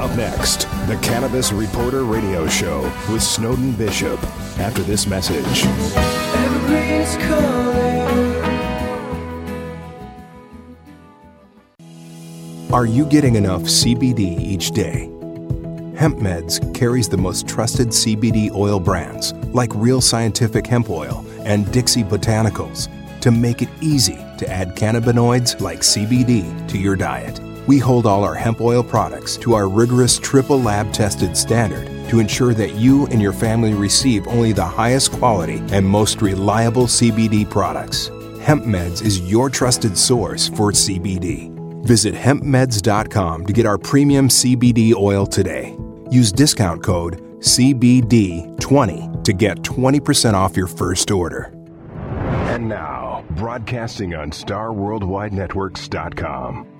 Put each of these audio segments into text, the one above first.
Up next, the Cannabis Reporter Radio Show with Snowden Bishop. After this message. Are you getting enough CBD each day? Hemp Meds carries the most trusted CBD oil brands like Real Scientific Hemp Oil and Dixie Botanicals to make it easy to add cannabinoids like CBD to your diet. We hold all our hemp oil products to our rigorous triple lab tested standard to ensure that you and your family receive only the highest quality and most reliable CBD products. Hemp Meds is your trusted source for CBD. Visit hempmeds.com to get our premium CBD oil today. Use discount code CBD20 to get 20% off your first order. And now, broadcasting on StarWorldWideNetworks.com.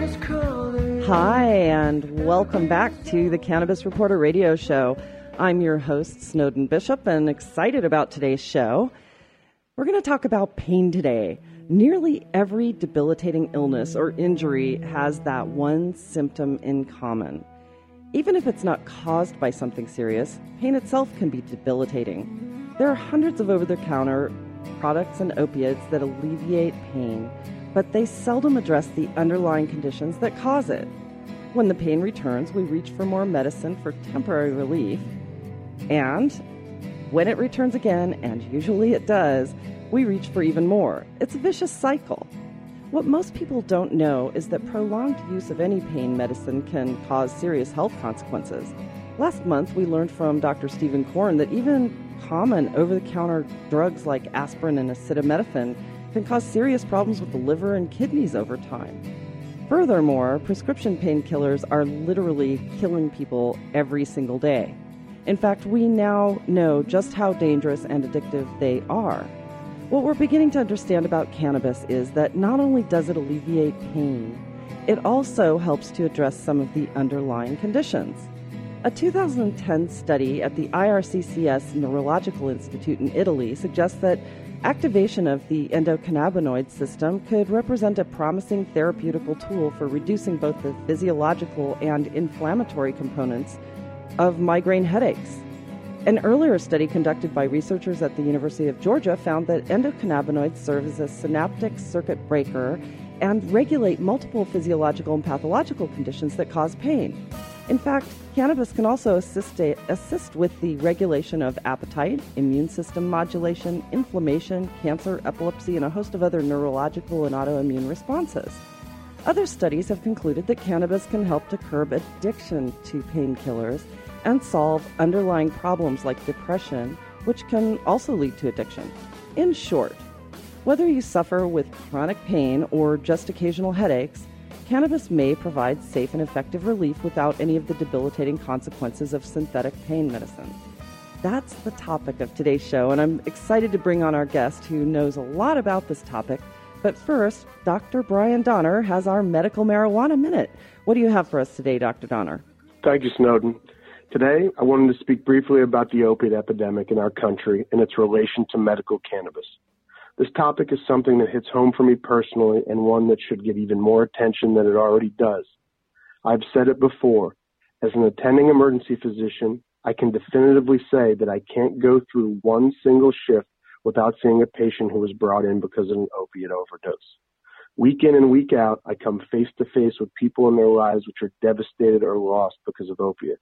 Hi, and welcome back to the Cannabis Reporter radio show. I'm your host, Snowden Bishop, and excited about today's show. We're going to talk about pain today. Nearly every debilitating illness or injury has that one symptom in common. Even if it's not caused by something serious, pain itself can be debilitating. There are hundreds of over the counter products and opiates that alleviate pain, but they seldom address the underlying conditions that cause it. When the pain returns, we reach for more medicine for temporary relief. And when it returns again, and usually it does, we reach for even more. It's a vicious cycle. What most people don't know is that prolonged use of any pain medicine can cause serious health consequences. Last month, we learned from Dr. Stephen Korn that even common over the counter drugs like aspirin and acetaminophen can cause serious problems with the liver and kidneys over time. Furthermore, prescription painkillers are literally killing people every single day. In fact, we now know just how dangerous and addictive they are. What we're beginning to understand about cannabis is that not only does it alleviate pain, it also helps to address some of the underlying conditions. A 2010 study at the IRCCS Neurological Institute in Italy suggests that activation of the endocannabinoid system could represent a promising therapeutical tool for reducing both the physiological and inflammatory components of migraine headaches. An earlier study conducted by researchers at the University of Georgia found that endocannabinoids serve as a synaptic circuit breaker and regulate multiple physiological and pathological conditions that cause pain. In fact, cannabis can also assist, a, assist with the regulation of appetite, immune system modulation, inflammation, cancer, epilepsy, and a host of other neurological and autoimmune responses. Other studies have concluded that cannabis can help to curb addiction to painkillers and solve underlying problems like depression, which can also lead to addiction. In short, whether you suffer with chronic pain or just occasional headaches, cannabis may provide safe and effective relief without any of the debilitating consequences of synthetic pain medicine. That's the topic of today's show, and I'm excited to bring on our guest who knows a lot about this topic. But first, Dr. Brian Donner has our medical marijuana minute. What do you have for us today, Dr. Donner? Thank you, Snowden. Today, I wanted to speak briefly about the opiate epidemic in our country and its relation to medical cannabis. This topic is something that hits home for me personally and one that should get even more attention than it already does. I've said it before. As an attending emergency physician, I can definitively say that I can't go through one single shift without seeing a patient who was brought in because of an opiate overdose. Week in and week out, I come face to face with people in their lives which are devastated or lost because of opiates.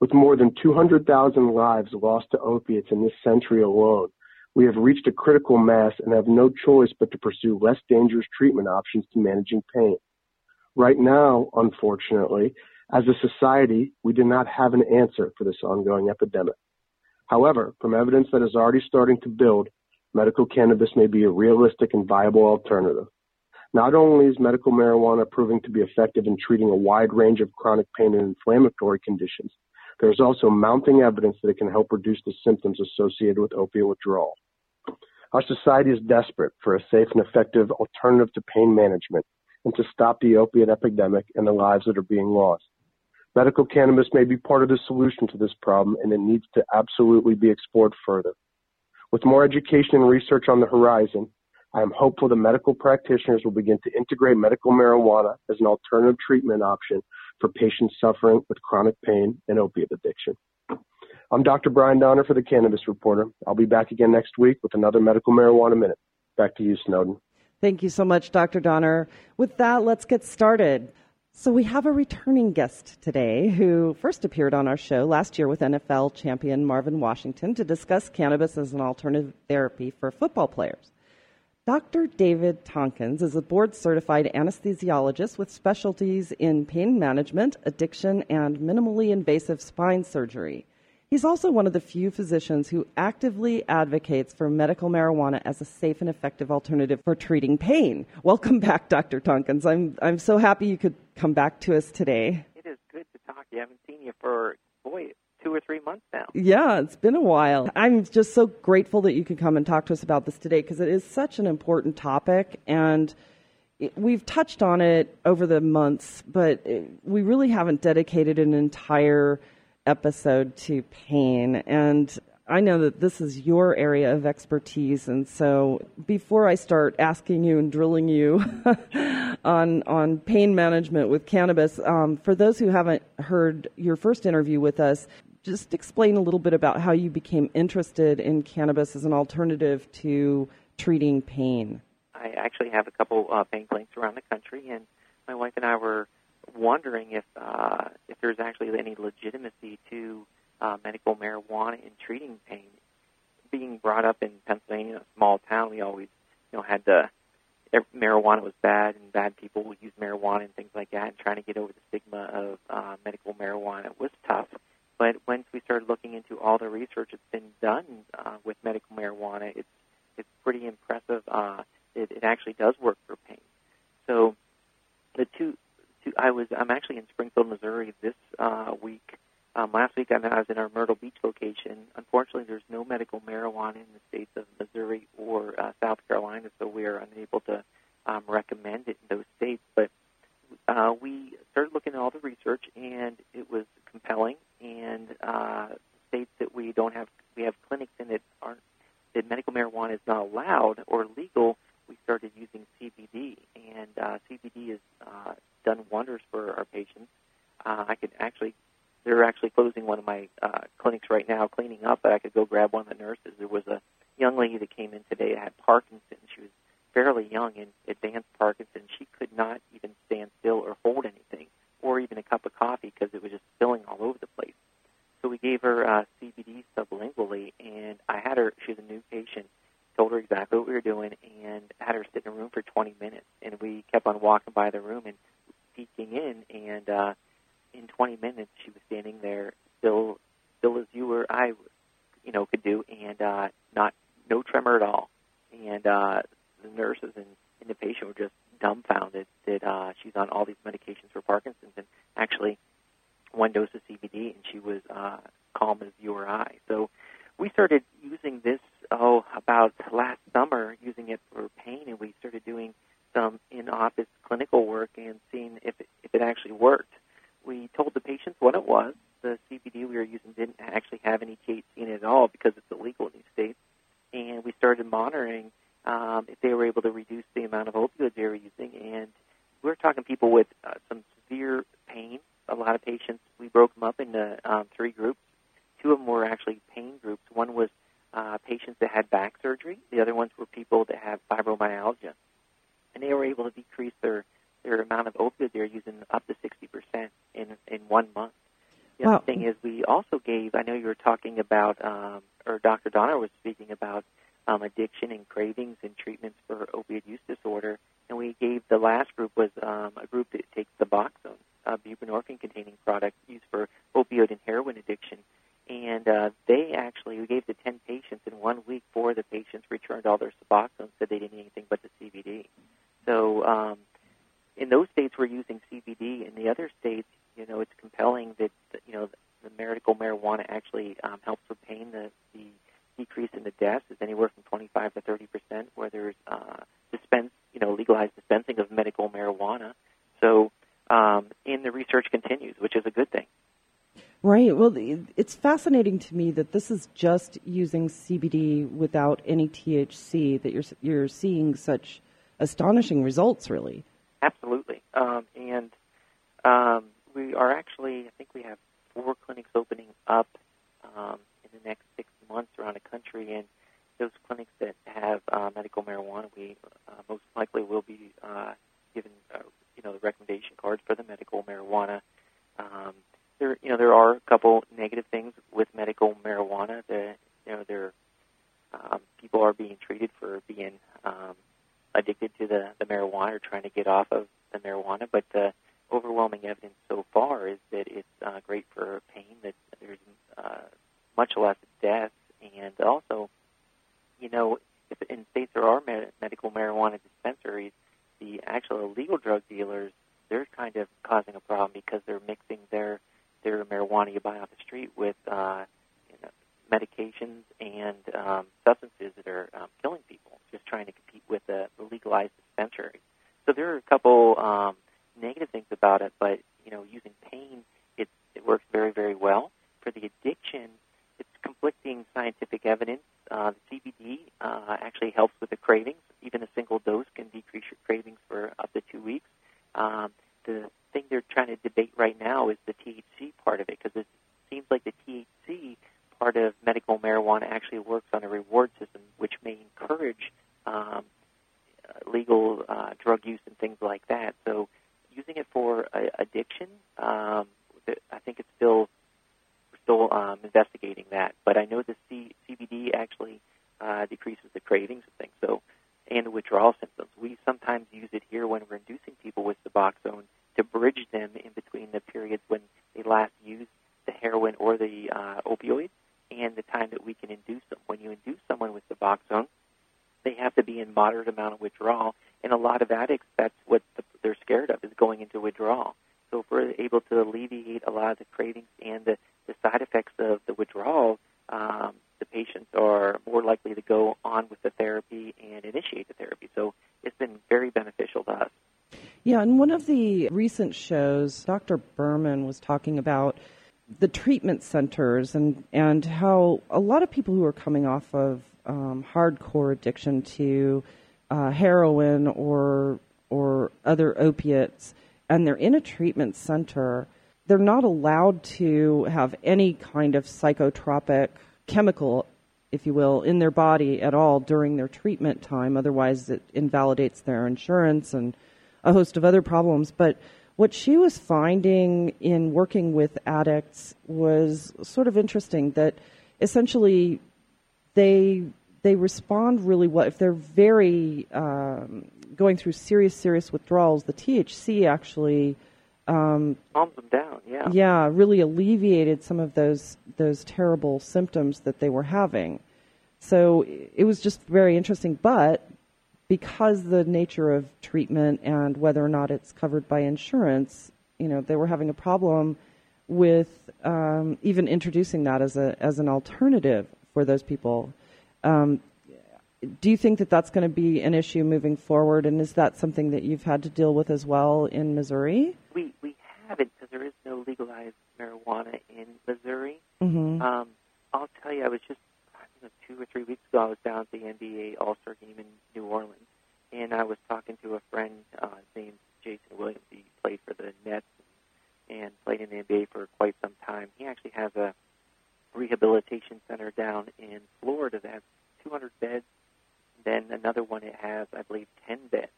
With more than 200,000 lives lost to opiates in this century alone, we have reached a critical mass and have no choice but to pursue less dangerous treatment options to managing pain. Right now, unfortunately, as a society, we do not have an answer for this ongoing epidemic. However, from evidence that is already starting to build, medical cannabis may be a realistic and viable alternative. Not only is medical marijuana proving to be effective in treating a wide range of chronic pain and inflammatory conditions, There is also mounting evidence that it can help reduce the symptoms associated with opiate withdrawal. Our society is desperate for a safe and effective alternative to pain management and to stop the opiate epidemic and the lives that are being lost. Medical cannabis may be part of the solution to this problem and it needs to absolutely be explored further. With more education and research on the horizon, I am hopeful that medical practitioners will begin to integrate medical marijuana as an alternative treatment option for patients suffering with chronic pain and opiate addiction. I'm Dr. Brian Donner for the Cannabis Reporter. I'll be back again next week with another Medical Marijuana Minute. Back to you, Snowden. Thank you so much, Dr. Donner. With that, let's get started. So, we have a returning guest today who first appeared on our show last year with NFL champion Marvin Washington to discuss cannabis as an alternative therapy for football players. Dr. David Tonkins is a board certified anesthesiologist with specialties in pain management, addiction, and minimally invasive spine surgery. He's also one of the few physicians who actively advocates for medical marijuana as a safe and effective alternative for treating pain. Welcome back, Dr. Tonkins. I'm, I'm so happy you could come back to us today. It is good to talk. You haven't seen you for, boy, two or three months now. Yeah, it's been a while. I'm just so grateful that you could come and talk to us about this today because it is such an important topic and we've touched on it over the months, but we really haven't dedicated an entire episode to pain. And I know that this is your area of expertise, and so before I start asking you and drilling you on on pain management with cannabis, um, for those who haven't heard your first interview with us, just explain a little bit about how you became interested in cannabis as an alternative to treating pain. I actually have a couple uh, pain clinics around the country, and my wife and I were wondering if uh, if there's actually any legitimacy to uh, medical marijuana in treating pain. Being brought up in Pennsylvania, a small town, we always you know had the marijuana was bad and bad people would use marijuana and things like that. And trying to get over the stigma of uh, medical marijuana was tough. But once we started looking into all the research that's been done uh, with medical marijuana, it's it's pretty impressive. Uh, it, it actually does work for pain. So the two to, I was I'm actually in Springfield, Missouri this uh, week. Um, last week I was in our Myrtle Beach location. Unfortunately, there's no medical marijuana in the states of Missouri or uh, South Carolina, so we are unable to um, recommend it in those states. But uh, we started looking at all the research, and it was compelling. And uh, states that we don't have, we have clinics in that aren't that medical marijuana is not allowed or legal. We started using CBD, and uh, CBD is uh, done wonders for our patients. Uh, I could actually, they're actually closing one of my uh, clinics right now, cleaning up, but I could go grab one of the nurses. There was a young lady that came in today that had Parkinson's. She was fairly young and advanced Parkinson's. She could not even stand still or hold anything, or even a cup of coffee because it was just spilling all over the place. So we gave her uh, CBD sublingually, and I had her. She was a new patient. Told her exactly what we were doing, and had her sit in a room for 20 minutes. And we kept on walking by the room, and peeking in, and uh, in 20 minutes she was standing there, still, still as you or I, you know, could do, and uh, not no tremor at all. And uh, the nurses and, and the patient were just dumbfounded that uh, she's on all these medications for Parkinson's, and actually one dose of CBD, and she was uh, calm as you or I. So we started using this oh about last summer, using it for pain, and we started doing some in-office clinical work and seeing if it, if it actually worked. We told the patients what it was. The CBD we were using didn't actually have any THC in it at all because it's illegal in these states. And we started monitoring um, if they were able to reduce the amount of opioids they were using. And we were talking people with uh, some severe pain. A lot of patients, we broke them up into um, three groups. Two of them were actually pain groups. One was uh, patients that had back surgery. The other ones were people that have fibromyalgia and they were able to decrease their their amount of opioid they're using up to 60% in in one month. The wow. other thing is we also gave. I know you were talking about, um, or Dr. Donner was speaking about um, addiction and cravings and treatments for opioid use disorder, and we gave the last group was um, a group that takes Suboxone, a buprenorphine-containing product used for opioid and heroin addiction. And uh, they actually, we gave the 10 patients in one week, four of the patients returned all their Suboxone, said they didn't need anything but the CBD. So um, in those states, we're using CBD. In the other states, you know, it's compelling that you know the medical marijuana actually um, helps with pain. The, the decrease in the deaths is anywhere from 25 to 30 percent, where there's uh, dispense, you know, legalized dispensing of medical marijuana. So, um, and the research continues, which is a good thing. Right. Well, it's fascinating to me that this is just using CBD without any THC. That you're you're seeing such astonishing results, really. Absolutely. Um, and um, we are actually, I think we have four clinics opening up um, in the next six months around the country, and those clinics that have uh, medical marijuana, we uh, most likely will be uh, given, uh, you know, the recommendation cards for the medical marijuana. Um, there, you know, there are a couple negative things with medical marijuana. That you know, there um, people are being treated for being um, addicted to the the marijuana or trying to get off of the marijuana, but the overwhelming evidence so far is that it's uh, great for pain. That there's uh, much less deaths, and also, you know, if in states there are med- medical marijuana dispensaries, the actual illegal drug dealers they're kind of causing a problem because they're mixing their their marijuana you buy off the street with uh, you know, medications and um, substances that are um, killing people, just trying to compete with the, the legalized dispensaries. So there are a couple um, negative things about it, but you know, using pain, it, it works very, very well. For the addiction, conflicting scientific evidence. Uh, CBD uh, actually helps with the cravings. Even a single dose can decrease your cravings for up to two weeks. Um, the thing they're trying to debate right now is the THC part of it because it seems like the THC part of medical marijuana actually works on a reward system, which may encourage um, legal uh, drug use and things like that. So, using it for uh, addiction, um, I think it's still still um, investigating that. But I know the C- CBD actually uh, decreases the cravings and things. So, and the withdrawal symptoms. We sometimes use it here when we're inducing people with Suboxone to bridge them in between the periods when they last used the heroin or the uh, opioids and the time that we can induce them. When you induce someone with Suboxone, they have to be in moderate amount of withdrawal, and a lot of addicts, that's what the, they're scared of, is going into withdrawal. So if we're able to alleviate a lot of the cravings and the, the side effects of the withdrawal, um, the patients are more likely to go on with the therapy and initiate the therapy. So it's been very beneficial to us. Yeah, in one of the recent shows, Dr. Berman was talking about the treatment centers and, and how a lot of people who are coming off of um, hardcore addiction to uh, heroin or or other opiates, and they're in a treatment center, they're not allowed to have any kind of psychotropic chemical, if you will, in their body at all during their treatment time. Otherwise, it invalidates their insurance and a host of other problems. But what she was finding in working with addicts was sort of interesting that essentially they they respond really well if they're very um, going through serious serious withdrawals the THC actually um, calms them down yeah. yeah really alleviated some of those those terrible symptoms that they were having. So it was just very interesting but because the nature of treatment and whether or not it's covered by insurance you know they were having a problem with um, even introducing that as a as an alternative for those people. Um, do you think that that's going to be an issue moving forward, and is that something that you've had to deal with as well in Missouri? We we haven't because there is no legalized marijuana in Missouri. Mm-hmm. Um, I'll tell you, I was just I don't know, two or three weeks ago. I was down at the NBA All Star game in New Orleans, and I was talking to a friend uh, named Jayson Williams. He played for the Nets and played in the NBA for quite some time. He actually has a rehabilitation center down in Florida that has 200 beds. Then another one it has, I believe, 10 beds.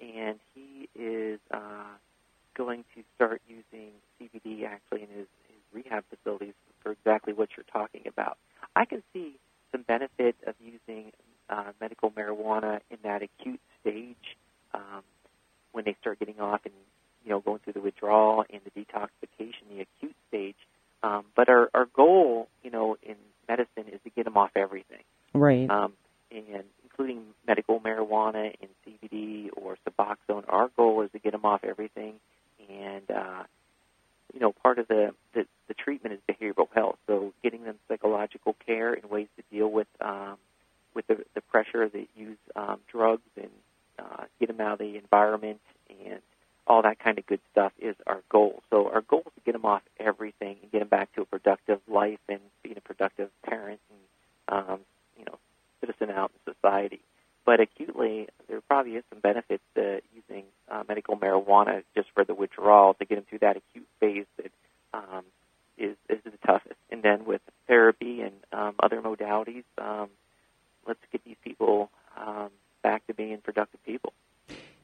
And he is uh, going to start using CBD actually in his, his rehab facilities for exactly what you're talking about. I can see some benefit of using uh, medical marijuana in that acute stage um, when they start getting off and you know going through the withdrawal and the detoxification, the acute stage um, but our, our goal, you know, in medicine is to get them off everything. Right. Um, and including medical marijuana and CBD or Suboxone. Our goal is to get them off everything. And, uh, you know, part of the, the, the treatment is behavioral health. So getting them psychological care and ways to deal with um, with the, the pressure that use um, drugs and uh, get them out of the environment and all that kind of good stuff is our goal. So our goal is to get them off everything and get them back to a productive life and being a productive parent and um, you know citizen out in society. But acutely, there probably is some benefits to using uh, medical marijuana just for the withdrawal to get them through that acute phase that um, is is the toughest. And then with therapy and um, other modalities, um, let's get these people um, back to being productive people.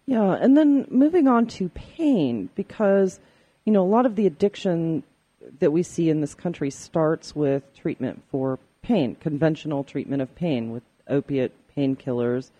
Yeah, and then moving on to pain, because you know a lot of the addiction that we see in this country starts with treatment for pain, conventional treatment of pain with opiate painkillers,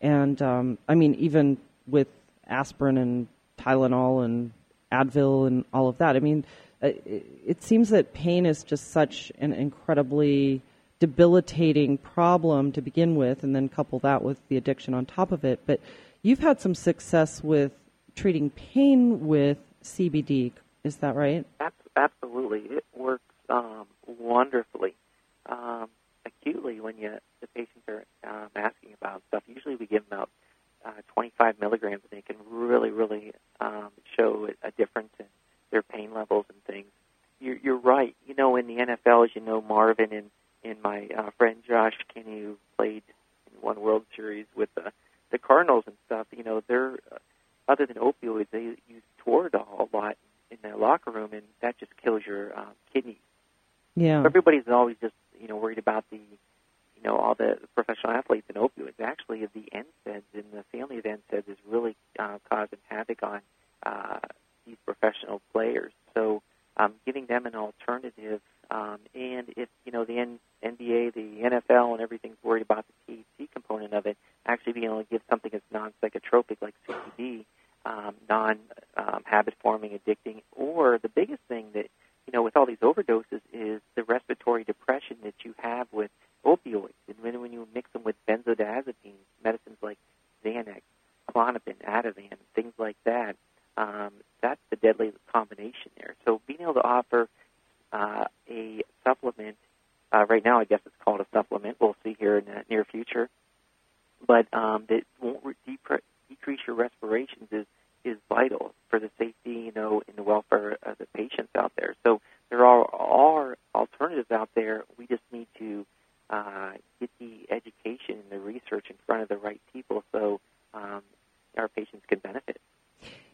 and um, I mean even with aspirin and Tylenol and Advil and all of that. I mean, uh, it, seems that pain is just such an incredibly debilitating problem to begin with, and then couple that with the addiction on top of it, but You've had some success with treating pain with CBD. Is that right? Absolutely, it works um, wonderfully. Um, acutely, when you the patients are um, asking about stuff, usually we give them about uh, 25 milligrams, and they can really, really um, show a difference in their pain levels and things. You're, you're right. You know, in the NFL, as you know, Marvin and and my uh, friend Josh Kinney, who played in one World Series with the the Cardinals and stuff, you know, they're uh, other than opioids, they use Toradol a lot in their locker room, and that just kills your um, kidneys. Yeah. Everybody's always just you know worried about the you know all the professional athletes and opioids. Actually, the NSAIDs and the family of NSAIDs is really uh, causing havoc on uh, these professional players. So um, giving them an alternative, um, and if you know the N- NBA, the NFL, and everything's worried about the THC component of it, actually being able to give something that's non-psychotropic like CBD, um, non-habit um, addicting, or the biggest thing that you know with all these overdoses is the respiratory depression that you have with opioids, and when when you mix them with benzodiazepines, medicines like Xanax, Klonopin, Ativan, things like that. Um, that's the deadly combination there. So being able to offer uh, a supplement, uh, right now I guess it's called a supplement. We'll see here in the near future but um, that won't re- depre- decrease your respirations is is vital for the safety, you know, and the welfare of the patients out there. So there are, are alternatives out there. We just need to uh, get the education and the research in front of the right people so um, our patients can benefit.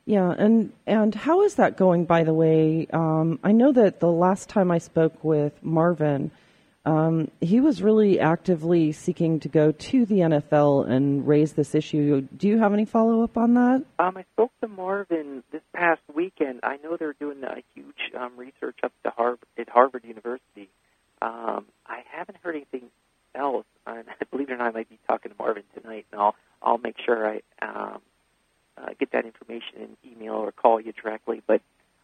Yeah, and and how is that going? By the way, um, I know that the last time I spoke with Marvin, um, he was really actively seeking to go to the NFL and raise this issue. Do you have any follow up on that? Um, I spoke to Marvin this past weekend. I know they're doing a huge um, research up to Harvard, at Harvard University. Um, I haven't heard anything else. And believe it or not, I might be talking to Marvin tonight, and I'll I'll make sure I um, uh, get that information in email or call you directly. But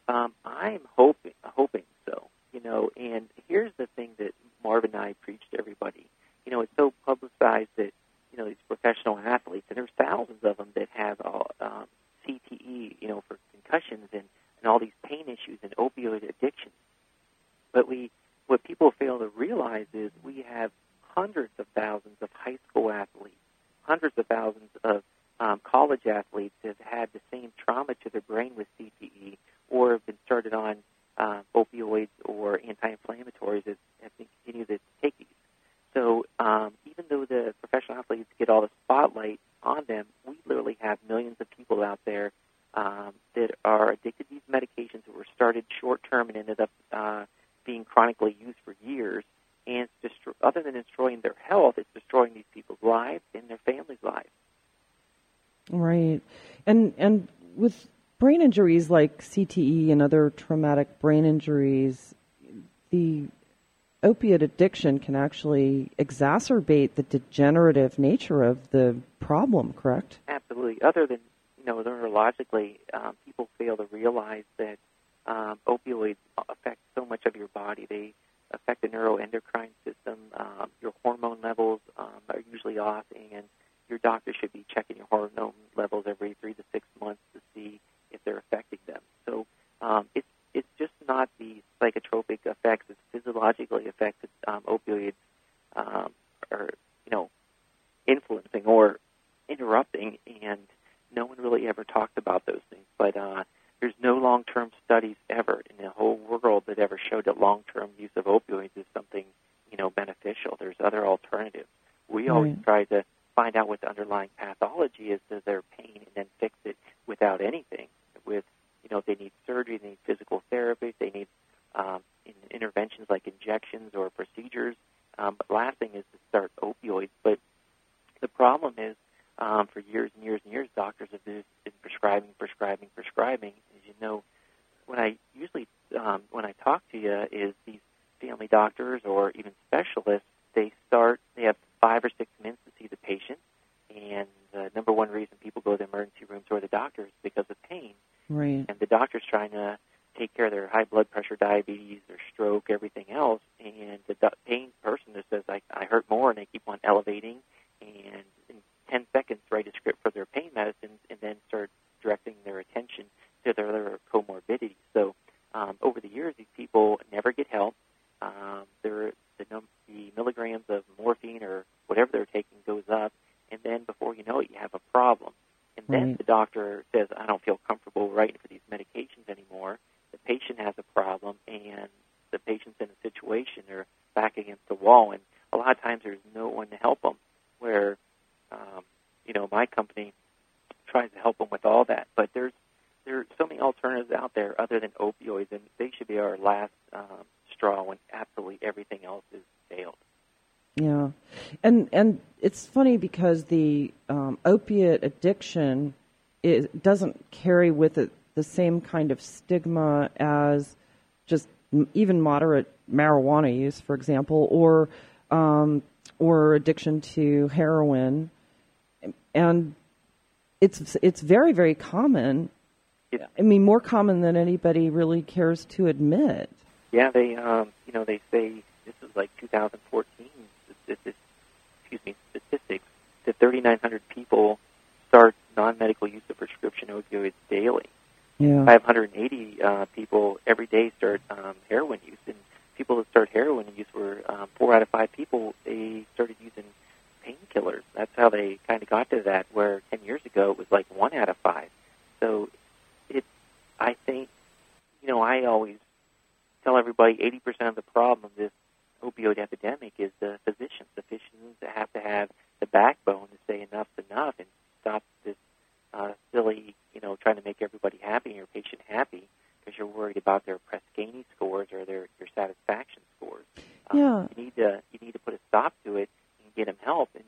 um, I'm hoping hoping so. You know, and here's the thing that And I preach to everybody. You know, it's so publicized that you know these professional athletes, and there's thousands of them that have uh, um, CTE, you know, for concussions and and all these pain issues and opioid addiction. But we, what people fail to realize is we have hundreds of thousands of high school athletes, hundreds of thousands of um, college athletes that have had the same trauma to their brain with CTE or have been started on uh, opioids or anti-inflammatories as, as they continue to take these. So um, even though the professional athletes get all the spotlight on them, we literally have millions of people out there um, that are addicted to these medications that were started short term and ended up uh, being chronically used for years. And it's destro- other than destroying their health, it's destroying these people's lives and their families' lives. Right, and and with like CTE and other traumatic brain injuries, the opiate addiction can actually exacerbate the degenerative nature of the problem, correct? Absolutely. Other than, you know, neurologically, um, people fail to realize that um, opioids affect so much of your body. They affect the neuroendocrine system. Um, your hormone levels um, are usually off, and your doctor should be checking your hormone levels every three to six months to see if they're affecting them. So um, it's it's just not the psychotropic effects; it's physiologically effect that um, opioids um, are, you know, influencing or interrupting, and no one really ever talked about those things. But uh, there's no long-term studies ever in the whole world that ever showed that long-term use of opioids is something, you know, beneficial. There's other alternatives. We Right. always try to find out what the underlying pathology is to their pain and then fix it without anything. With, you know, if they need surgery, they need physical therapy, they need um, in interventions like injections or procedures. Um, but last thing is to start opioids. But the problem is, um, for years and years and years, doctors have been, been prescribing, prescribing, prescribing. As you know, when I usually um, when I talk to you is these family doctors or even specialists. They start. They have five or six minutes to see the patient, and the number one reason people go to the emergency rooms or the doctor is because of pain. Right. And the doctor's trying to take care of their high blood pressure, diabetes, their stroke, everything else. And the do- pain person just says, I, I hurt more, and they keep on elevating. And in 10 seconds, write a script for their pain medicines and then start directing their attention to their other comorbidities. So um, over the years, these people never get help. Um, their, the, num- the milligrams of morphine or whatever they're taking goes up. And then before you know it, you have a problem. And then Right. the doctor says, I don't feel comfortable writing for these medications anymore. The patient has a problem, and the patient's in a situation they're back against the wall, and a lot of times there's no one to help them. Where, um, you know, my company tries to help them with all that, but there's there are so many alternatives out there other than opioids, and they should be our last um, straw when absolutely everything else is failed. Yeah, and and it's funny because the um, opiate addiction is, doesn't carry with it the same kind of stigma as just m- even moderate marijuana use, for example, or um, or addiction to heroin, and it's it's very very common. It- I mean, more common than anybody really cares to admit. Yeah, they, um, you know, they say this is like 2014. Excuse me, statistics that 3,900 people start non-medical use of prescription opioids daily. Yeah, 580 uh, people every day start um, heroin use, and people that start heroin use were um, four out of five people. They started using painkillers. That's how they kind of got to that. Where 10 years ago it was like one out of five. So it, I think, you know, I always tell everybody 80% of the problem this opioid epidemic is the physicians. The physicians have to have the backbone to say enough's enough and stop this uh, silly, you know, trying to make everybody happy and your patient happy because you're worried about their Press-Ganey scores or their, their satisfaction scores. Um, Yeah. You need to you need to put a stop to it and get them help. And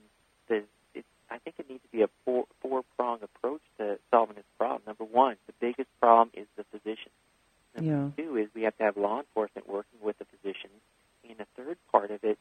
the, it, I think it needs to be a four four prong approach to solving this problem. Number one, the biggest problem is the physician. Number Yeah. two is we have to have law enforcement working with the physicians. And the third part of it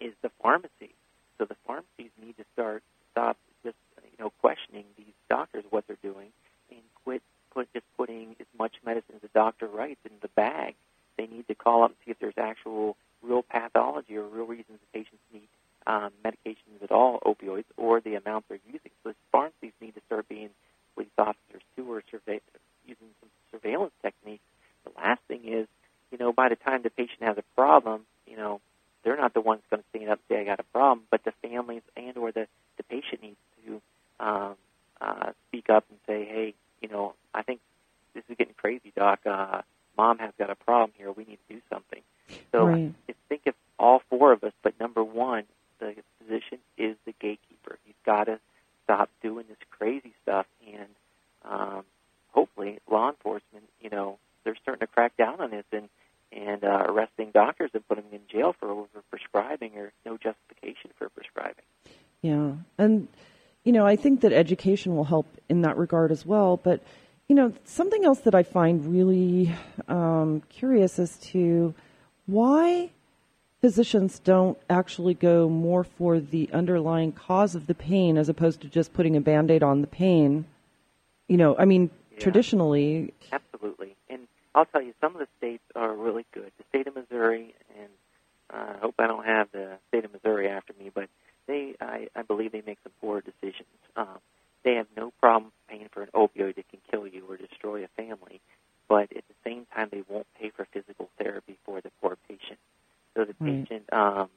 is the pharmacy. So the pharmacies need to start stop just you know questioning these doctors what they're doing and quit put just putting as much medicine as the doctor writes in the bag. They need to call up and see if there's actual real pathology or real reasons the patients need um, medications at all, opioids, or the amount they're using. So the pharmacies need to start being police officers too, or survey, using some surveillance techniques. The last thing is, you know, by the time the patient has a problem, you know, they're not the ones going to stand up and say I got a problem, but the families and or the the patient needs to um, uh, speak up and say, hey, you know, I think this is getting crazy, doc. Uh, mom has got a problem here. We need to do something. So Right. I think if all four of us, but number one, the physician is the gatekeeper. He's got to stop doing this crazy stuff, and um, hopefully, law enforcement, you know, they're starting to crack down on this and and uh, arresting doctors and putting them in jail for over prescribing or no justification for prescribing. Yeah. And, you know, I think that education will help in that regard as well. But, you know, something else that I find really um, curious as to why physicians don't actually go more for the underlying cause of the pain as opposed to just putting a band aid on the pain. You know, I mean, Yeah. traditionally, Absolutely. And I'll tell you, some of the states are really good. The state of Missouri, and uh, I hope I don't have the state of Missouri after me, but they, I, I believe they make some poor decisions. Um, they have no problem paying for an opioid that can kill you or destroy a family, but at the same time, they won't pay for physical therapy for the poor patient. So the Right. patient, um,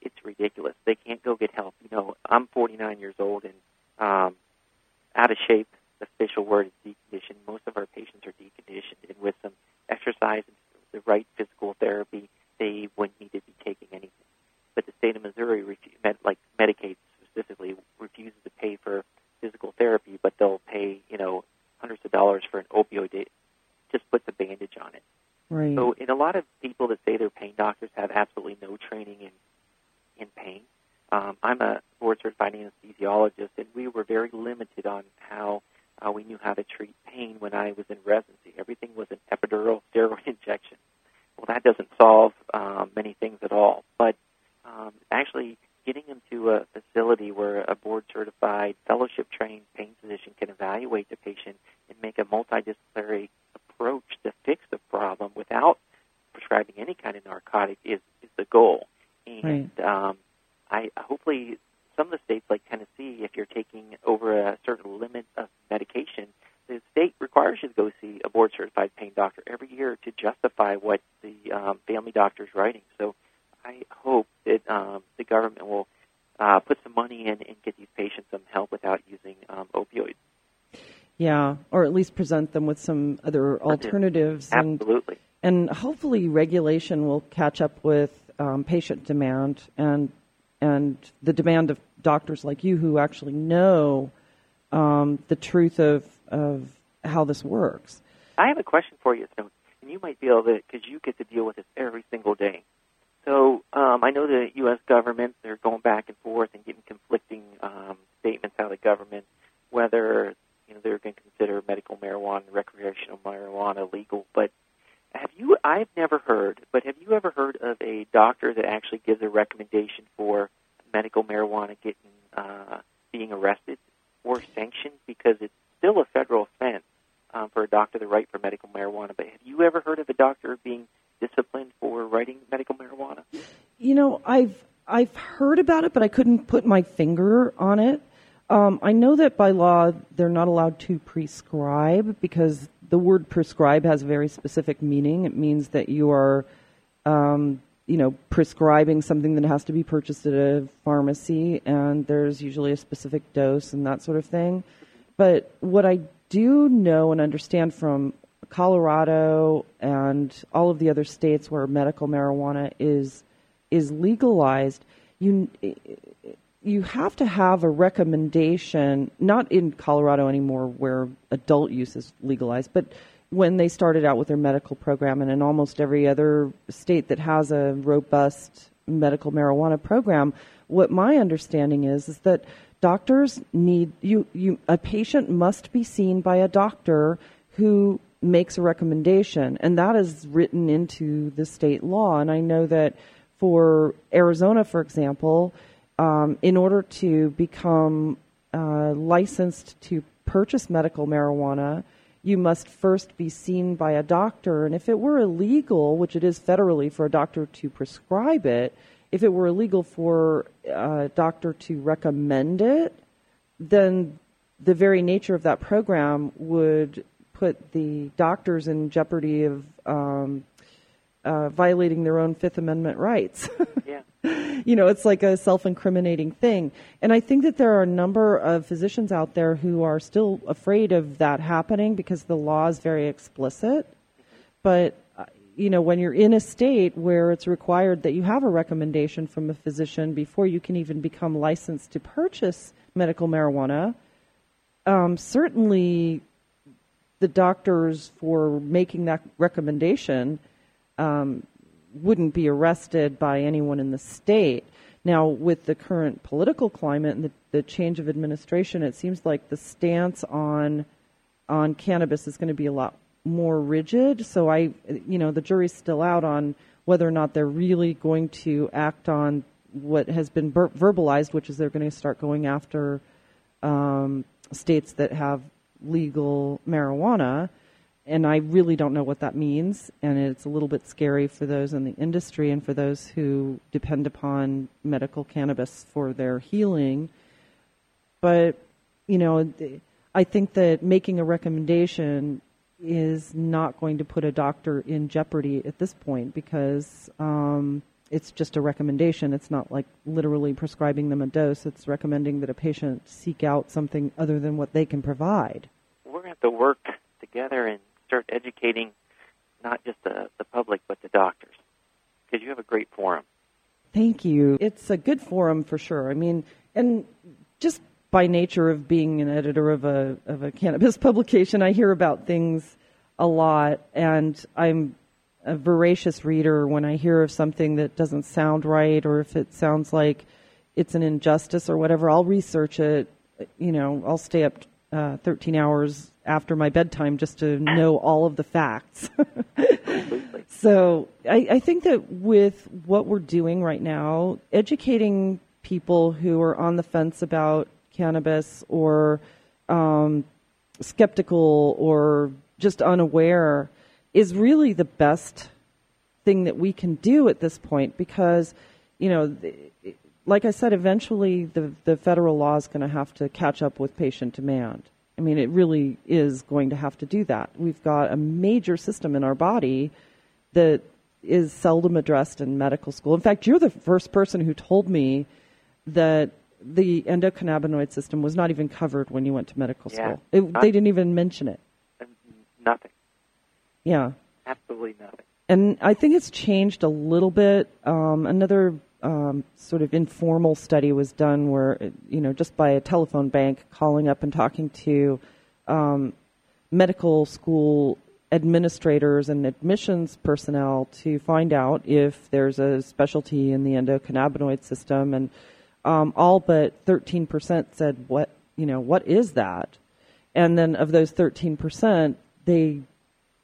it's ridiculous. They can't go get help. You know, I'm 49 years old and um, out of shape. The official word is deconditioned. Most of our patients are deconditioned, and with some exercise and the right physical therapy, they wouldn't need to be taking anything. But the state of Missouri, like Medicaid specifically, refuses to pay for physical therapy, but they'll pay you know hundreds of dollars for an opioid. To just put the bandage on it. Right. So, and a lot of people that say they're pain doctors have absolutely no training in in pain. Um, I'm a board certified anesthesiologist, and we were very limited on how uh, we knew how to treat pain when I was in residency. Everything was an epidural steroid injection. Well, that doesn't solve um, many things at all. But um, actually, getting them to a facility where a board certified, fellowship trained pain physician can evaluate the patient and make a multidisciplinary approach to fix the problem without prescribing any kind of narcotic is, is the goal. And um, I hopefully some of the states like Tennessee, if you're taking over a certain limit of medication, the state requires you to go see a board certified pain doctor every year to justify what the um, family doctor is writing. So I hope that um, the government will uh, put some money in and get these patients some help without using um, opioids. yeah, or at least present them with some other alternatives. And, Absolutely. and hopefully regulation will catch up with um, patient demand and and the demand of doctors like you who actually know um, the truth of of how this works. I have a question for you, Snow, and you might be able to, because you get to deal with this every single day. So um, I know the U.S. government, they're going back and forth and getting conflicting um, statements out of the government, whether you know they're going to consider medical marijuana, recreational marijuana legal. But have you? I've never heard, but have you ever heard of a doctor that actually gives a recommendation for medical marijuana getting uh, being arrested or sanctioned because it's still a federal offense um, for a doctor to write for medical marijuana. But have you ever heard of a doctor being disciplined for writing medical marijuana? You know, I've I've heard about it, but I couldn't put my finger on it. Um, I know that by law they're not allowed to prescribe because the word prescribe has a very specific meaning. It means that you are, um, you know, prescribing something that has to be purchased at a pharmacy, and there's usually a specific dose and that sort of thing. But what I do know and understand from Colorado and all of the other states where medical marijuana is is legalized, you you have to have a recommendation. Not in Colorado anymore, where adult use is legalized, but when they started out with their medical program, and in almost every other state that has a robust medical marijuana program, what my understanding is is that doctors need you you a patient must be seen by a doctor who makes a recommendation and that is written into the state law and I know that for Arizona for example um, in order to become uh, licensed to purchase medical marijuana you must first be seen by a doctor and if it were illegal which it is federally for a doctor to prescribe it if it were illegal for a doctor to recommend it, then the very nature of that program would put the doctors in jeopardy of um, uh, violating their own Fifth Amendment rights. You know, it's like a self incriminating thing. And I think that there are a number of physicians out there who are still afraid of that happening because the law is very explicit. But uh, you know, when you're in a state where it's required that you have a recommendation from a physician before you can even become licensed to purchase medical marijuana, um, certainly the doctors for making that recommendation um, wouldn't be arrested by anyone in the state. Now, with the current political climate and the, the change of administration, it seems like the stance on on cannabis is going to be a lot more rigid. So I, you know, the jury's still out on whether or not they're really going to act on what has been ver- verbalized, which is they're going to start going after um, states that have legal marijuana. And I really don't know what that means, and it's a little bit scary for those in the industry and for those who depend upon medical cannabis for their healing. But you know, I think that making a recommendation is not going to put a doctor in jeopardy at this point because um, it's just a recommendation. It's not like literally prescribing them a dose. It's recommending that a patient seek out something other than what they can provide. We're going to have to work together and start educating not just the, the public, but the doctors, because you have a great forum. Thank you. It's a good forum for sure. I mean, and just by nature of being an editor of a of a cannabis publication, I hear about things a lot, and I'm a voracious reader when I hear of something that doesn't sound right or if it sounds like it's an injustice or whatever, I'll research it. You know, I'll stay up uh, 13 hours after my bedtime just to know all of the facts. so I, I think that with what we're doing right now, educating people who are on the fence about cannabis or um, skeptical or just unaware is really the best thing that we can do at this point because, you know, like I said, eventually the, the federal law is going to have to catch up with patient demand. I mean, it really is going to have to do that. We've got a major system in our body that is seldom addressed in medical school. In fact, you're the first person who told me that the endocannabinoid system was not even covered when you went to medical yeah. school. It, they didn't even mention it. Nothing. Yeah. Absolutely nothing. And I think it's changed a little bit. Um, another um, sort of informal study was done where, you know, just by a telephone bank calling up and talking to um, medical school administrators and admissions personnel to find out if there's a specialty in the endocannabinoid system. And um, all but 13% said, what, you know, what is that? And then of those 13%, they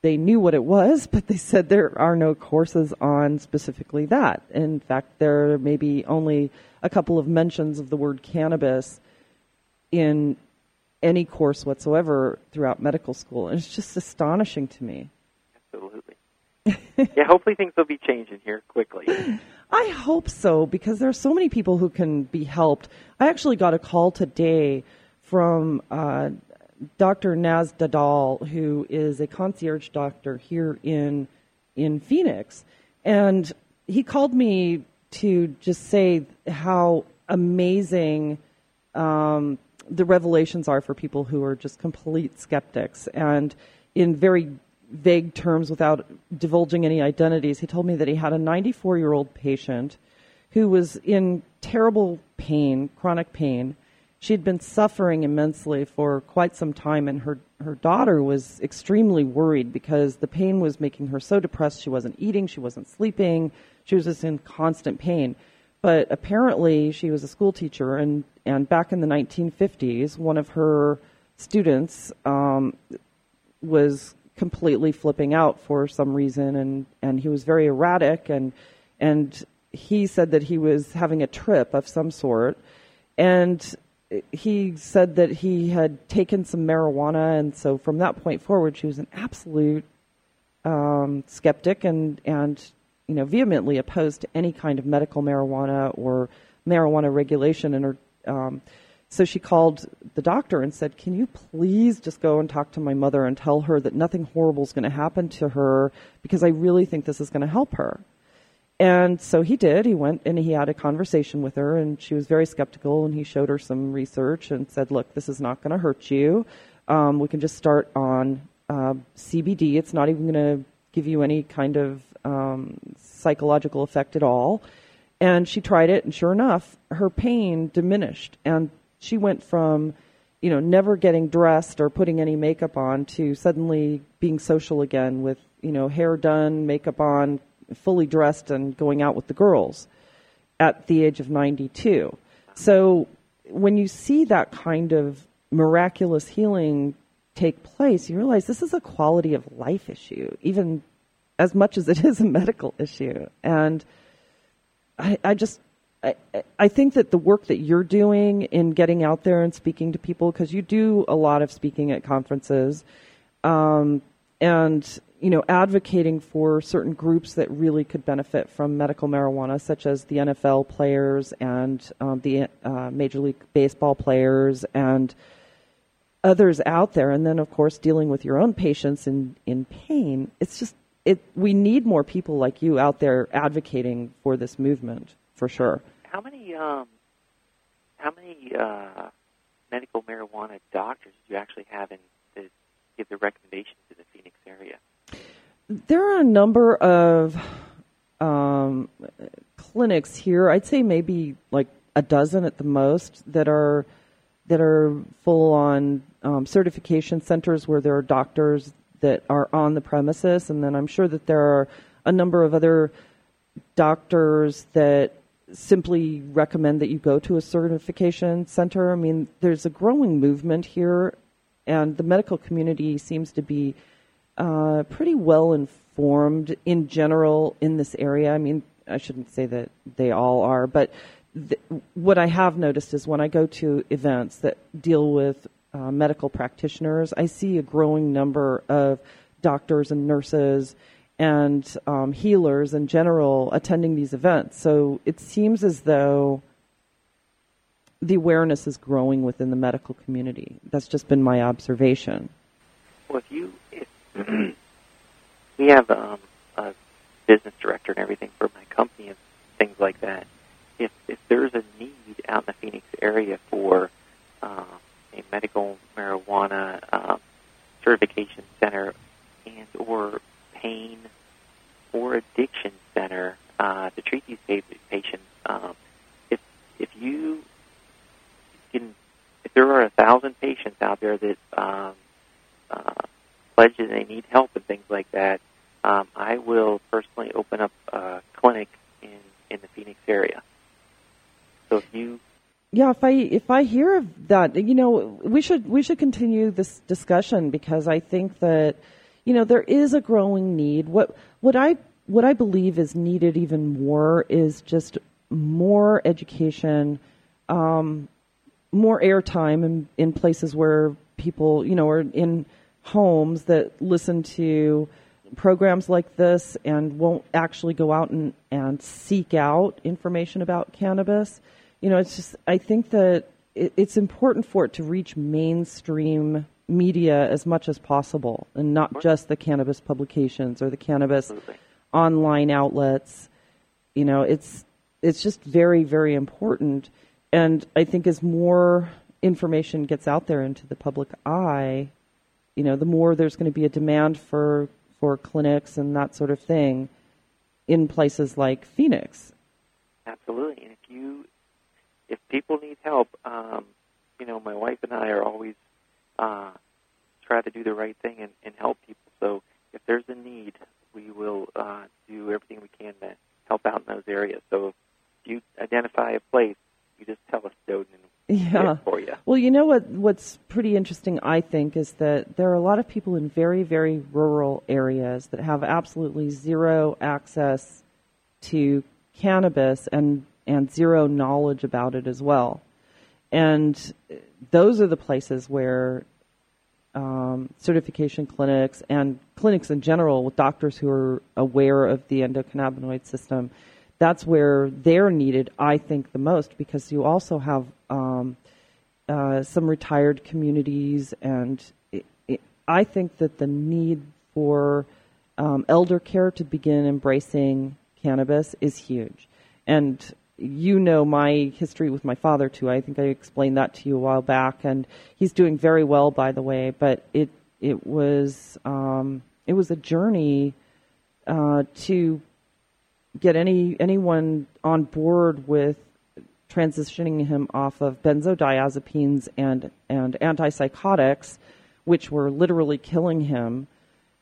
they knew what it was, but they said there are no courses on specifically that. In fact, there may be only a couple of mentions of the word cannabis in any course whatsoever throughout medical school. And it's just astonishing to me. Absolutely. yeah, hopefully things will be changing here quickly. I hope so because there are so many people who can be helped. I actually got a call today from uh, Dr. Naz Dadal, who is a concierge doctor here in in Phoenix, and he called me to just say how amazing um, the revelations are for people who are just complete skeptics. And in very vague terms, without divulging any identities, he told me that he had a 94 year old patient who was in terrible pain, chronic pain she had been suffering immensely for quite some time, and her, her daughter was extremely worried because the pain was making her so depressed. She wasn't eating, she wasn't sleeping, she was just in constant pain. But apparently, she was a school teacher, and, and back in the 1950s, one of her students um, was completely flipping out for some reason, and, and he was very erratic, and, and he said that he was having a trip of some sort. And he said that he had taken some marijuana, and so from that point forward, she was an absolute um, skeptic and and you know vehemently opposed to any kind of medical marijuana or marijuana regulation. And her, um, so she called the doctor and said, "Can you please just go and talk to my mother and tell her that nothing horrible is going to happen to her because I really think this is going to help her." And so he did. He went and he had a conversation with her, and she was very skeptical. And he showed her some research and said, "Look, this is not going to hurt you. Um, we can just start on uh, CBD. It's not even going to give you any kind of um, psychological effect at all." And she tried it, and sure enough, her pain diminished, and she went from you know, never getting dressed or putting any makeup on to suddenly being social again with, you know, hair done, makeup on, fully dressed and going out with the girls at the age of 92. So when you see that kind of miraculous healing take place, you realize this is a quality of life issue, even as much as it is a medical issue. And I, I just, I, I think that the work that you're doing in getting out there and speaking to people, because you do a lot of speaking at conferences, um, and you know, advocating for certain groups that really could benefit from medical marijuana, such as the NFL players and um, the uh, Major League Baseball players, and others out there, and then of course dealing with your own patients in in pain. It's just it. We need more people like you out there advocating for this movement for sure. How many um, how many uh, medical marijuana doctors do you actually have in to give the recommendations in the Phoenix area? There are a number of um, clinics here. I'd say maybe like a dozen at the most that are that are full on um, certification centers where there are doctors that are on the premises, and then I'm sure that there are a number of other doctors that simply recommend that you go to a certification center. I mean, there's a growing movement here, and the medical community seems to be uh, pretty well informed in general in this area. I mean, I shouldn't say that they all are, but th- what I have noticed is when I go to events that deal with uh, medical practitioners, I see a growing number of doctors and nurses and um, healers in general attending these events. So it seems as though the awareness is growing within the medical community. That's just been my observation. Well, if you, we have um, a business director and everything for my company and things like that. If if there's a need out in the Phoenix area for um, a medical marijuana um, certification center and or pain or addiction center uh, to treat these patients, um, if if you can, if there are a thousand patients out there that um, uh, pledge that they need help and things like that, um, I will personally open up a clinic in in the Phoenix area. So if you yeah, if I if I hear of that, you know, we should we should continue this discussion because I think that you know there is a growing need. What what I what I believe is needed even more is just more education, um, more airtime in, in places where people, you know, are in homes that listen to programs like this and won't actually go out and, and seek out information about cannabis. You know, it's just, I think that it, it's important for it to reach mainstream media as much as possible and not just the cannabis publications or the cannabis online outlets. You know, it's, it's just very, very important. And I think as more information gets out there into the public eye, you know, the more there's going to be a demand for for clinics and that sort of thing in places like Phoenix. Absolutely, and if you if people need help, um, you know, my wife and I are always uh, try to do the right thing and, and help people. So if there's a need, we will uh, do everything we can to help out in those areas. So if you identify a place, you just tell us, Doden, yeah. for you. Well, you know what? What's pretty interesting, I think, is that there are a lot of people in very, very rural areas that have absolutely zero access to cannabis and and zero knowledge about it as well. And those are the places where um, certification clinics and clinics in general with doctors who are aware of the endocannabinoid system that's where they're needed, I think, the most because you also have um, uh, some retired communities, and it, it, I think that the need for um, elder care to begin embracing cannabis is huge. And you know my history with my father too. I think I explained that to you a while back, and he's doing very well, by the way. But it it was um, it was a journey uh, to get any anyone on board with transitioning him off of benzodiazepines and and antipsychotics, which were literally killing him,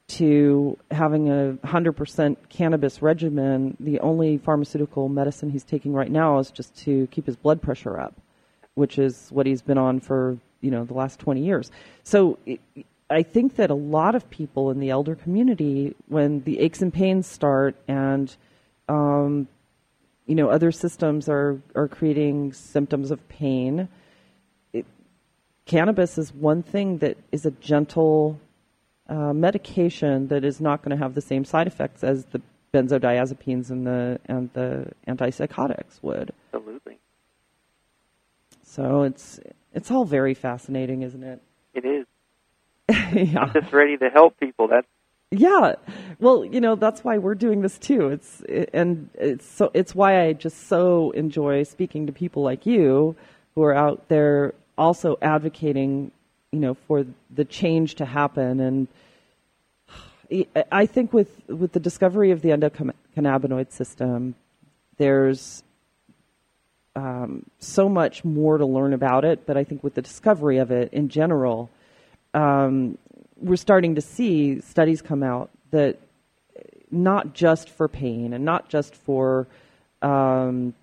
to having a 100% cannabis regimen. The only pharmaceutical medicine he's taking right now is just to keep his blood pressure up, which is what he's been on for you know the last 20 years. So. It, I think that a lot of people in the elder community, when the aches and pains start and um, you know, other systems are, are creating symptoms of pain. It, cannabis is one thing that is a gentle uh, medication that is not going to have the same side effects as the benzodiazepines and the and the antipsychotics would. Absolutely. So it's it's all very fascinating, isn't it? It is. yeah. I'm just ready to help people. That's yeah. Well, you know, that's why we're doing this too. It's it, and it's so it's why I just so enjoy speaking to people like you who are out there also advocating, you know, for the change to happen and I think with with the discovery of the endocannabinoid system, there's um, so much more to learn about it. But I think with the discovery of it in general, um, we're starting to see studies come out that not just for pain and not just for um,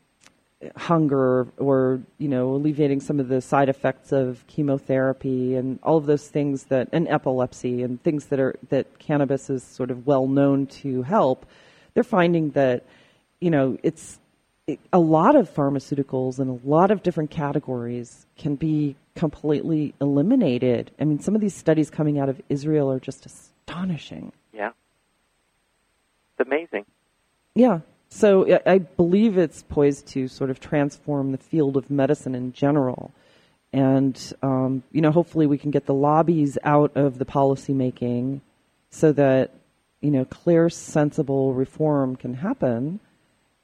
hunger or you know alleviating some of the side effects of chemotherapy and all of those things that and epilepsy and things that are that cannabis is sort of well known to help they're finding that you know it's it, a lot of pharmaceuticals and a lot of different categories can be completely eliminated. I mean, some of these studies coming out of Israel are just astonishing. Yeah. It's amazing. Yeah. So I believe it's poised to sort of transform the field of medicine in general. And, um, you know, hopefully we can get the lobbies out of the policy making so that, you know, clear, sensible reform can happen.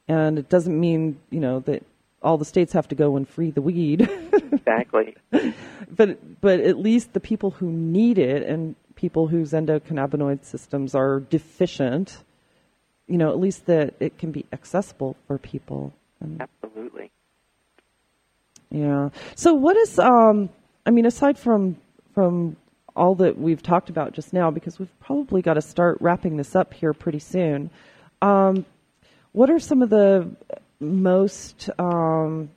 And it doesn't mean, you know, that all the states have to go and free the weed. exactly. but but at least the people who need it and people whose endocannabinoid systems are deficient, you know, at least that it can be accessible for people. And, Absolutely. Yeah. So what is um I mean aside from from all that we've talked about just now because we've probably got to start wrapping this up here pretty soon. Um, what are some of the most um,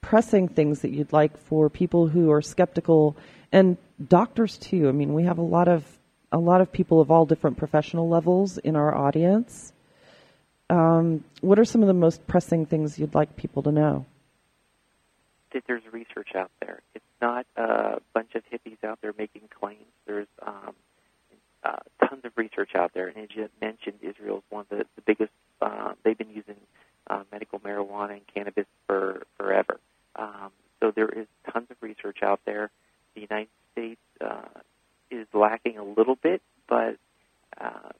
pressing things that you'd like for people who are skeptical and doctors too? I mean, we have a lot of a lot of people of all different professional levels in our audience. Um, what are some of the most pressing things you'd like people to know? That there's research out there. It's not a bunch of hippies out there making claims. There's um, uh, tons of research out there, and as you mentioned, Israel is one of the, the biggest. Uh, they've been using uh, medical marijuana and cannabis for forever. Um, so there is tons of research out there. The United States uh, is lacking a little bit, but uh,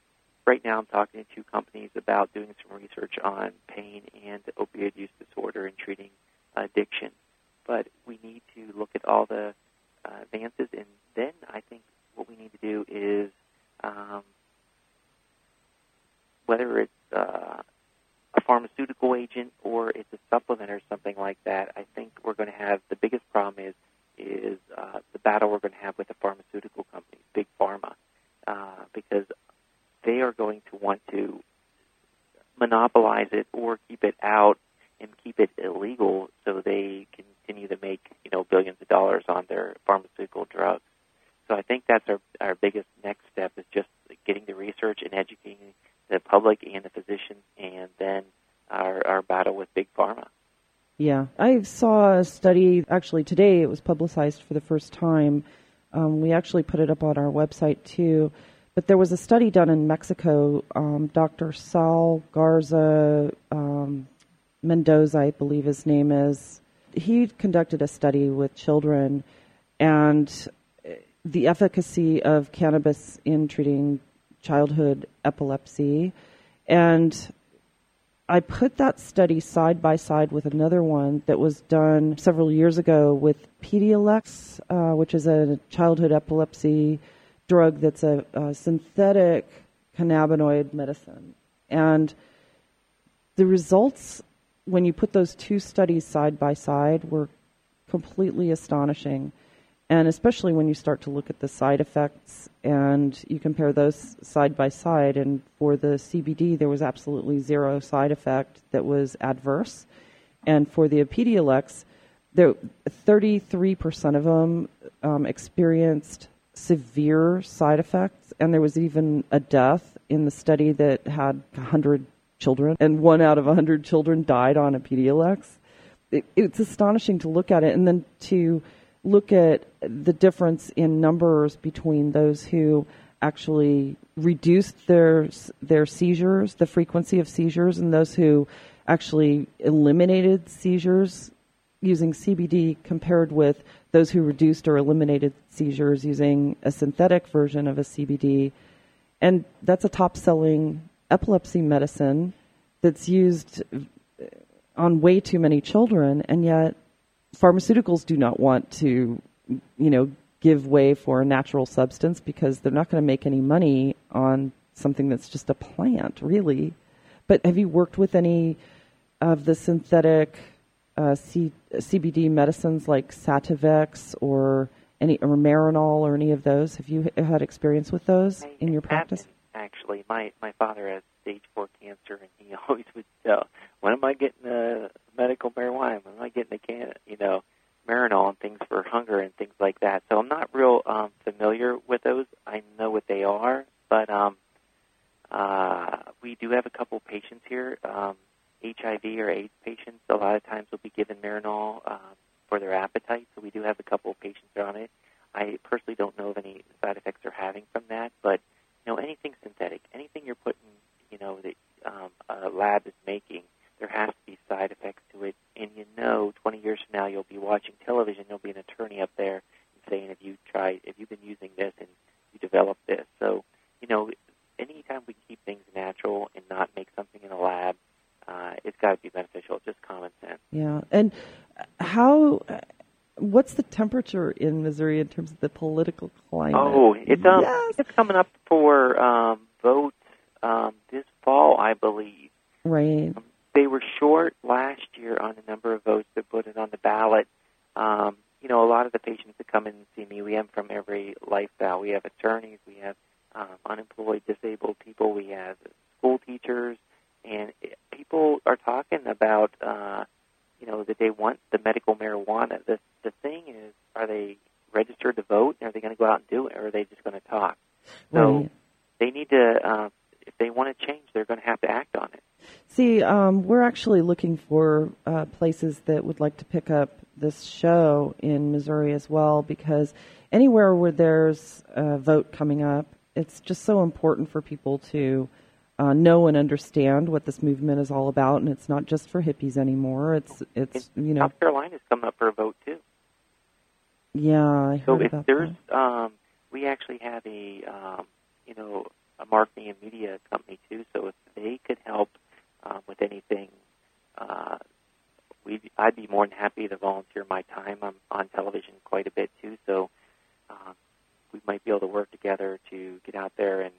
right now I'm talking to two companies about doing some research on pain and opioid use disorder and treating addiction. But we need to look at all the uh, advances, and then I think what we need to do is um, whether it's uh, pharmaceutical agent or it's a supplement or something like that, I think we're going to have the biggest problem is is uh, the battle we're going to have with the pharmaceutical companies, big pharma, uh, because they are going to want to monopolize it or keep it out and keep it illegal so they continue to make you know billions of dollars on their pharmaceutical drugs. So I think that's our our biggest next step is just getting the research and educating the public and the physicians, and then our, our battle with big pharma. Yeah, I saw a study actually today. It was publicized for the first time. Um, we actually put it up on our website too. But there was a study done in Mexico. Um, Dr. Sal Garza um, Mendoza, I believe his name is. He conducted a study with children and the efficacy of cannabis in treating childhood epilepsy. And I put that study side by side with another one that was done several years ago with Epidiolex, uh, which is a childhood epilepsy drug that's a, a synthetic cannabinoid medicine. And the results, when you put those two studies side by side, were completely astonishing and especially when you start to look at the side effects and you compare those side by side and for the cbd there was absolutely zero side effect that was adverse. And for the epidiolex there 33% of them um, experienced severe side effects and there was even a death in the study that had 100 children and one out of 100 children died on epidiolex it, it's astonishing to look at it and then to look at the difference in numbers between those who actually reduced their their seizures, the frequency of seizures, and those who actually eliminated seizures using CBD compared with those who reduced or eliminated seizures using a synthetic version of a CBD. And that's a top selling epilepsy medicine that's used uh, on way too many children, and yet pharmaceuticals do not want to, you know, give way for a natural substance because they're not going to make any money on something that's just a plant, really. But have you worked with any of the synthetic uh, C- CBD medicines like Sativex or any or Marinol or any of those? Have you had experience with those I in your practice? Actually, my my father has stage four cancer, and he always would tell, "When am I getting the medical marijuana? When am I getting the can, you know, Marinol and things for hunger and things like that?" So I'm not real um, familiar with those. I know what they are, but um, uh, we do have a couple patients here, um, HIV or AIDS patients. A lot of times will be given Marinol um, for their appetite, so we do have a couple patients on it. I personally don't know of any side effects they're having from that, but you know anything synthetic, anything you're putting, you know that um, a lab is making, there has to be side effects to it. And you know, 20 years from now, you'll be watching television. There'll be an attorney up there saying, "If you tried, if you've been using this and you developed this," so you know, anytime we keep things natural and not make something in a lab, uh, it's got to be beneficial. Just common sense. Yeah, and how? What's the temperature in Missouri in terms of the political climate? Oh, it's um, Yes. it's coming up for um, vote um, this fall, I believe. Right. They were short last year on the number of votes that put it on the ballot. Um, you know, a lot of the patients that come in and see me, we have from every lifestyle. We have attorneys, we have um, unemployed, disabled people, we have school teachers, and it- people are talking about, uh, you know, that they want the medical marijuana. The the thing is, are they registered to vote? And are they going to go out and do it, or are they just going to talk? So Right. they need to, uh, if they want to change, they're going to have to act on it. See, um, we're actually looking for uh, places that would like to pick up this show in Missouri as well, because anywhere where there's a vote coming up, it's just so important for people to uh, know and understand what this movement is all about, and it's not just for hippies anymore. It's it's you know South Carolina's coming up for a vote too. yeah, I So if there's, that. um, we actually have a, um, you know, a marketing and media company too. So if they could help um, with anything, uh, we I'd be more than happy to volunteer my time. I'm on television quite a bit too, so um, we might be able to work together to get out there and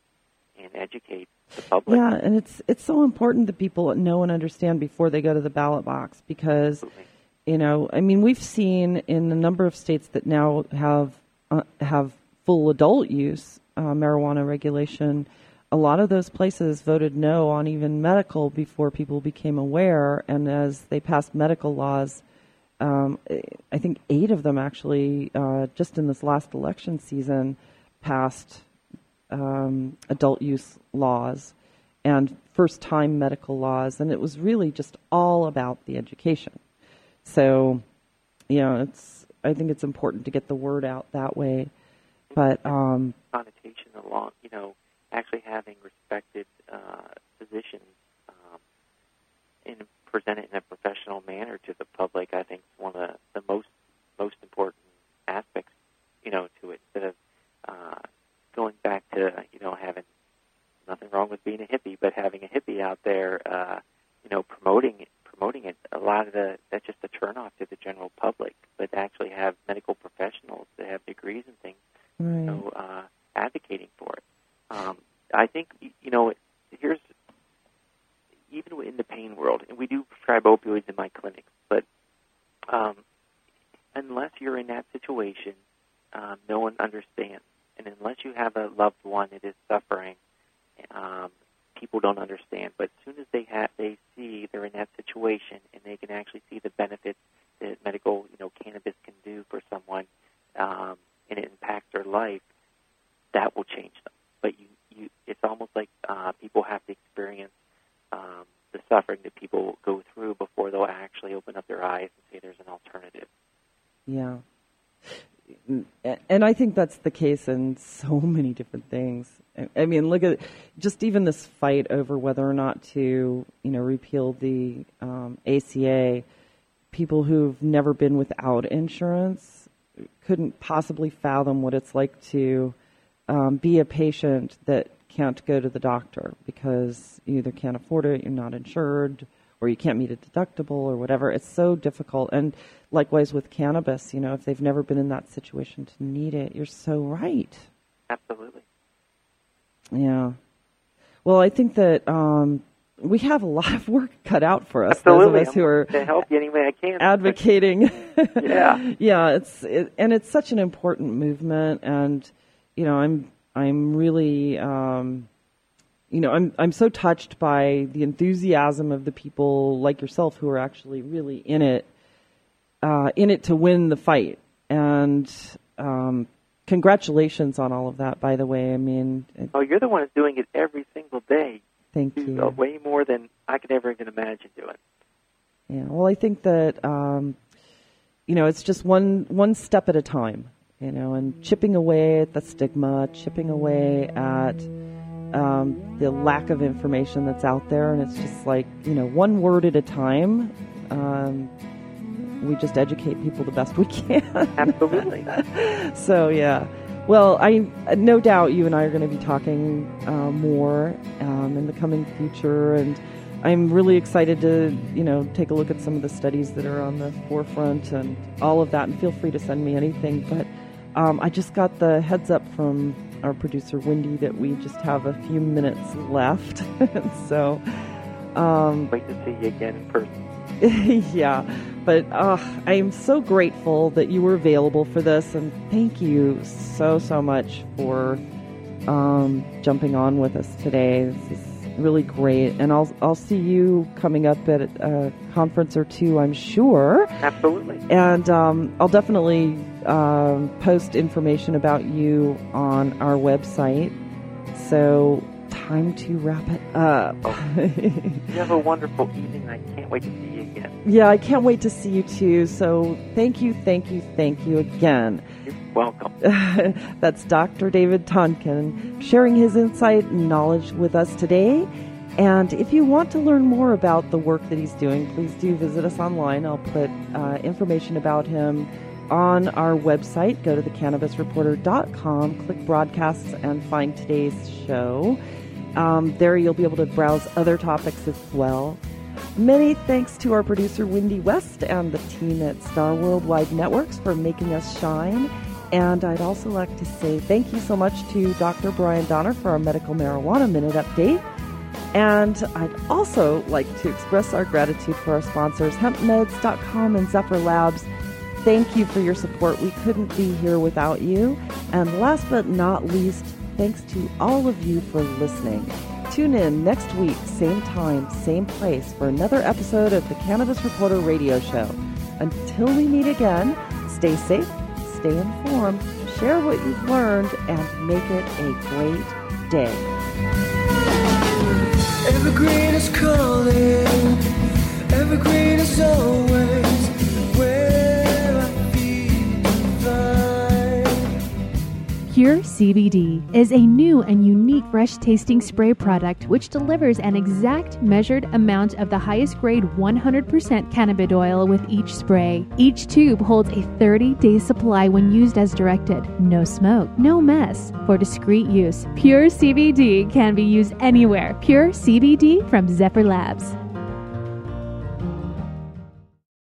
and educate the public. Yeah, and it's it's so important that people know and understand before they go to the ballot box because Absolutely. you know, I mean, we've seen in a number of states that now have uh, have full adult use uh, marijuana regulation. A lot of those places voted no on even medical before people became aware, and as they passed medical laws, um, I think eight of them actually uh, just in this last election season passed um, adult use laws and first time medical laws, and it was really just all about the education. So, you know, it's I think it's important to get the word out that way. But um, connotation along, you know, actually having respected uh, physicians um, and present it in a professional manner to the public, I think is one of the, the most most important aspects, you know, to it. Instead of uh, going back to, you know, having nothing wrong with being a hippie, but having a hippie out there, uh, you know, promoting promoting it. A lot of the that's just a turnoff to the general public. But to actually have medical professionals that have degrees and things right. you know, uh, advocating for it. Um, I think y- you know. Here's even in the pain world, and we do prescribe opioids in my clinics, but um, unless you're in that situation, um, no one understands, and unless you have a loved one that is suffering, um, people don't understand. But as soon as they have, they see they're in that situation, and they can actually see the benefits that medical, you know, cannabis can do for someone, um, and it impacts their life, that will change them. But you, you, it's almost like uh, people have to experience um, the suffering that people go through before they'll actually open up their eyes and say there's an alternative. Yeah. And I think that's the case in so many different things. I mean, look at just even this fight over whether or not to, you know, repeal the um, ACA. people who've never been without insurance couldn't possibly fathom what it's like to um, be a patient that can't go to the doctor because you either can't afford it, you're not insured, or you can't meet a deductible or whatever. It's so difficult. And likewise with cannabis, you know, if they've never been in that situation to need it, you're so right. Absolutely. Yeah. Well, I think that um, we have a lot of work cut out for us. Absolutely. Those of us who are to help you any way I can. advocating. yeah. yeah. It's it, and it's such an important movement, and you know, I'm I'm really. Um, you know, I'm I'm so touched by the enthusiasm of the people like yourself who are actually really in it, uh, in it to win the fight. And um, congratulations on all of that, by the way. I mean, it, Oh, you're the one who's doing it every single day. thank You you. way more than I could ever even imagine doing. Yeah. Well, I think that um, you know it's just one one step at a time. You know, and chipping away at the stigma, chipping away at um, the lack of information that's out there, and it's just like you know one word at a time. Um, we just educate people the best we can. Absolutely. so yeah. Well, I no doubt you and I are going to be talking uh, more um, in the coming future, and I'm really excited to you know take a look at some of the studies that are on the forefront and all of that. And feel free to send me anything. But um, I just got the heads up from our producer Wendy that we just have a few minutes left, so. Um, Wait to see you again in person. yeah, but uh, I am so grateful that you were available for this, and thank you so so much for um, jumping on with us today. This is really great, and I'll I'll see you coming up at a conference or two, I'm sure, Absolutely. and um, I'll definitely um, post information about you on our website. So time to wrap it up. You have a wonderful evening. I can't wait to see you again. Yeah, I can't wait to see you too. So thank you, thank you, thank you again. Welcome. That's Dr. David Tonkin sharing his insight and knowledge with us today. And if you want to learn more about the work that he's doing, please do visit us online. I'll put uh, information about him on our website. Go to thecannabisreporter.com, click broadcasts, and find today's show. Um, there you'll be able to browse other topics as well. Many thanks to our producer Wendy West and the team at Star Worldwide Networks for making us shine. And I'd also like to say thank you so much to Dr. Brian Donner for our medical marijuana minute update. And I'd also like to express our gratitude for our sponsors, hempmeds.com and Zephyr Labs. Thank you for your support. We couldn't be here without you. And last but not least, thanks to all of you for listening. Tune in next week, same time, same place, for another episode of the Cannabis Reporter Radio Show. Until we meet again, stay safe, stay informed, share what you've learned, and make it a great day. Evergreen is calling. Evergreen is always Pure CBD is a new and unique fresh tasting spray product which delivers an exact measured amount of the highest grade 100% cannabis oil with each spray. Each tube holds a 30 day supply when used as directed. No smoke, no mess. For discreet use, Pure CBD can be used anywhere. Pure CBD from Zephyr Labs.